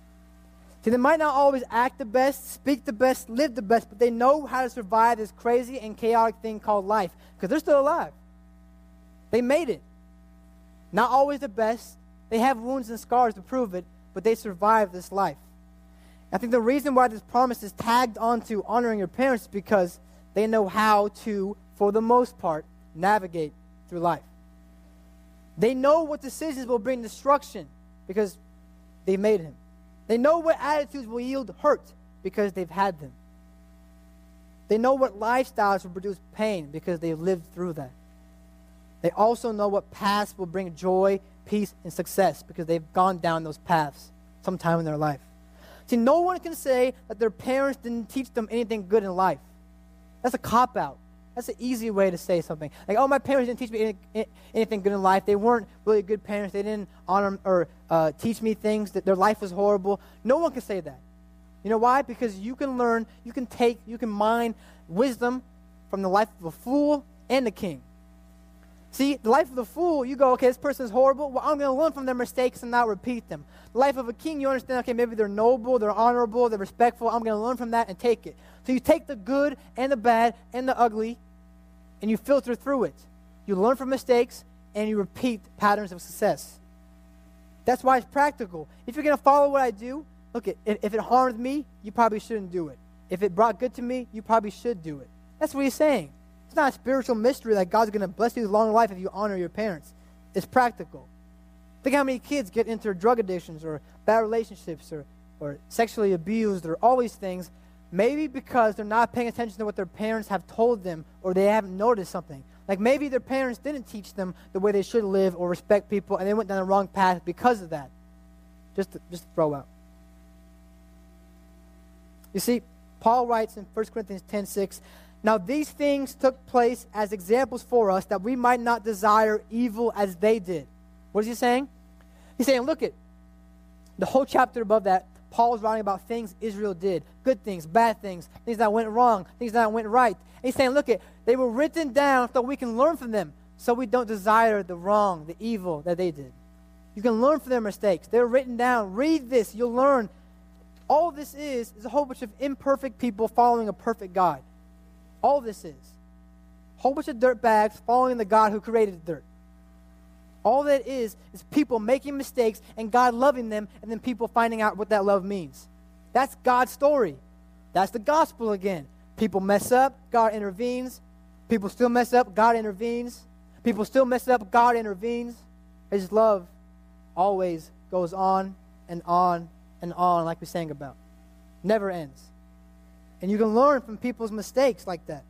See, they might not always act the best, speak the best, live the best, but they know how to survive this crazy and chaotic thing called life because they're still alive. They made it. Not always the best. They have wounds and scars to prove it, but they survived this life. I think the reason why this promise is tagged onto honoring your parents is because they know how to, for the most part, navigate through life. They know what decisions will bring destruction because they made him. They know what attitudes will yield hurt because they've had them. They know what lifestyles will produce pain because they've lived through that. They also know what paths will bring joy, peace, and success because they've gone down those paths sometime in their life. See, no one can say that their parents didn't teach them anything good in life. That's a cop out. That's an easy way to say something. Like, oh, my parents didn't teach me any, anything good in life. They weren't really good parents. They didn't honor or uh, teach me things, that their life was horrible. No one can say that. You know why? Because you can learn, you can take, you can mine wisdom from the life of a fool and a king. See, the life of the fool, you go, okay, this person is horrible. Well, I'm going to learn from their mistakes and not repeat them. The life of a king, you understand, okay, maybe they're noble, they're honorable, they're respectful. I'm going to learn from that and take it. So you take the good and the bad and the ugly, and you filter through it. You learn from mistakes, and you repeat patterns of success. That's why it's practical. If you're going to follow what I do, look, if it harmed me, you probably shouldn't do it. If it brought good to me, you probably should do it. That's what he's saying. It's not a spiritual mystery that God's going to bless you with long life if you honor your parents. It's practical. Think how many kids get into drug addictions or bad relationships or, or sexually abused or all these things, maybe because they're not paying attention to what their parents have told them or they haven't noticed something. Like maybe their parents didn't teach them the way they should live or respect people and they went down the wrong path because of that. Just to, just to throw out. You see, Paul writes in 1 Corinthians 10 6, now, these things took place as examples for us that we might not desire evil as they did. What is he saying? He's saying, look at the whole chapter above that. Paul writing about things Israel did good things, bad things, things that went wrong, things that went right. And he's saying, look at they were written down so we can learn from them so we don't desire the wrong, the evil that they did. You can learn from their mistakes. They're written down. Read this, you'll learn. All this is is a whole bunch of imperfect people following a perfect God. All this is. A whole bunch of dirt bags following the God who created the dirt. All that is is people making mistakes and God loving them and then people finding out what that love means. That's God's story. That's the gospel again. People mess up, God intervenes. People still mess up, God intervenes. People still mess up, God intervenes. His love always goes on and on and on, like we sang about. Never ends. And you can learn from people's mistakes like that.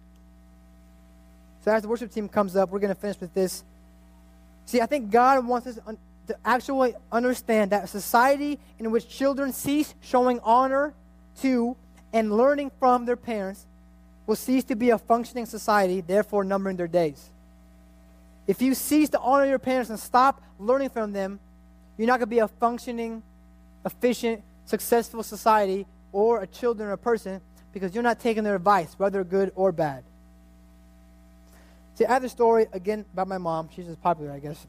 So as the worship team comes up, we're going to finish with this. See, I think God wants us to actually understand that a society in which children cease showing honor to and learning from their parents will cease to be a functioning society, therefore numbering their days. If you cease to honor your parents and stop learning from them, you're not going to be a functioning, efficient, successful society or a children or a person because you're not taking their advice, whether good or bad. See, I have a story again about my mom. She's just popular, I guess.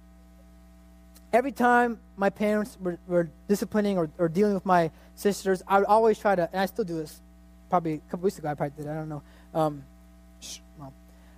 Every time my parents were, were disciplining or, or dealing with my sisters, I would always try to, and I still do this. Probably a couple weeks ago, I probably did. I don't know. Um, shh, mom.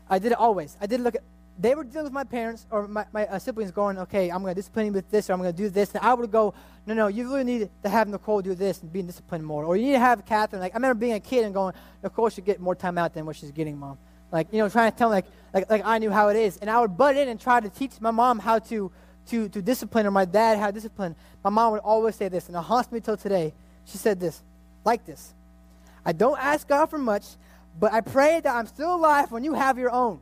I did it always. I did look at they were dealing with my parents or my, my uh, siblings going, okay, I'm going to discipline with this or I'm going to do this. And I would go, no, no, you really need to have Nicole do this and be disciplined more. Or you need to have Catherine. Like, I remember being a kid and going, Nicole should get more time out than what she's getting, mom. Like, you know, trying to tell like, like, like I knew how it is. And I would butt in and try to teach my mom how to, to, to discipline or my dad how to discipline. My mom would always say this, and it haunts me till today. She said this, like this. I don't ask God for much, but I pray that I'm still alive when you have your own.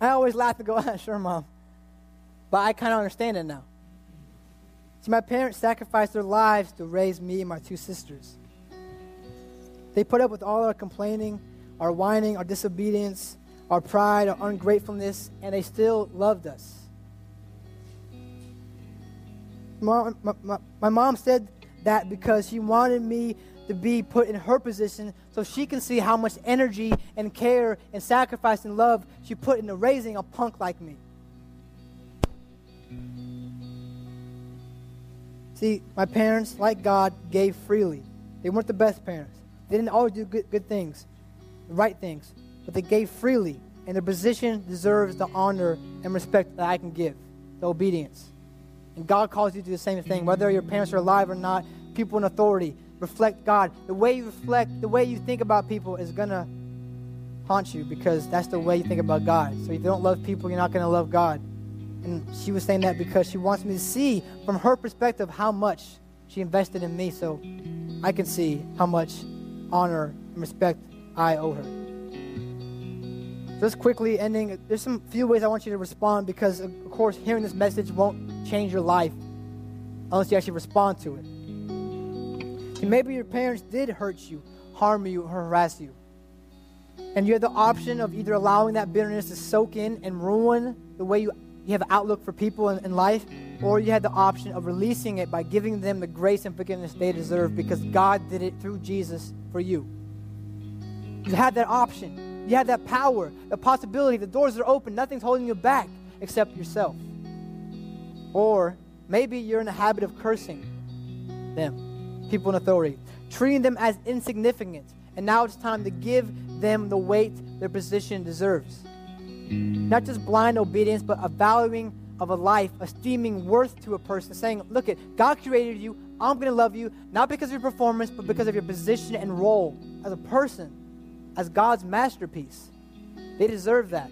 I always laugh and go, [laughs] sure, mom. But I kind of understand it now. See, my parents sacrificed their lives to raise me and my two sisters. They put up with all our complaining, our whining, our disobedience, our pride, our ungratefulness, and they still loved us. Mom, my, my, my mom said that because she wanted me to be put in her position so she can see how much energy and care and sacrifice and love she put into raising a punk like me. See, my parents, like God, gave freely. They weren't the best parents. They didn't always do good, good things, the right things, but they gave freely, and their position deserves the honor and respect that I can give, the obedience. And God calls you to do the same thing, whether your parents are alive or not, people in authority. Reflect God. The way you reflect, the way you think about people is going to haunt you because that's the way you think about God. So if you don't love people, you're not going to love God. And she was saying that because she wants me to see from her perspective how much she invested in me so I can see how much honor and respect I owe her. Just quickly ending, there's some few ways I want you to respond because, of course, hearing this message won't change your life unless you actually respond to it. And maybe your parents did hurt you, harm you, or harass you. And you have the option of either allowing that bitterness to soak in and ruin the way you, you have an outlook for people in, in life, or you had the option of releasing it by giving them the grace and forgiveness they deserve because God did it through Jesus for you. You had that option. You had that power, the possibility. The doors are open. Nothing's holding you back except yourself. Or maybe you're in the habit of cursing them, people in authority, treating them as insignificant. And now it's time to give them the weight their position deserves. Not just blind obedience, but a valuing of a life, esteeming worth to a person, saying, Look at God created you. I'm going to love you, not because of your performance, but because of your position and role as a person, as God's masterpiece. They deserve that.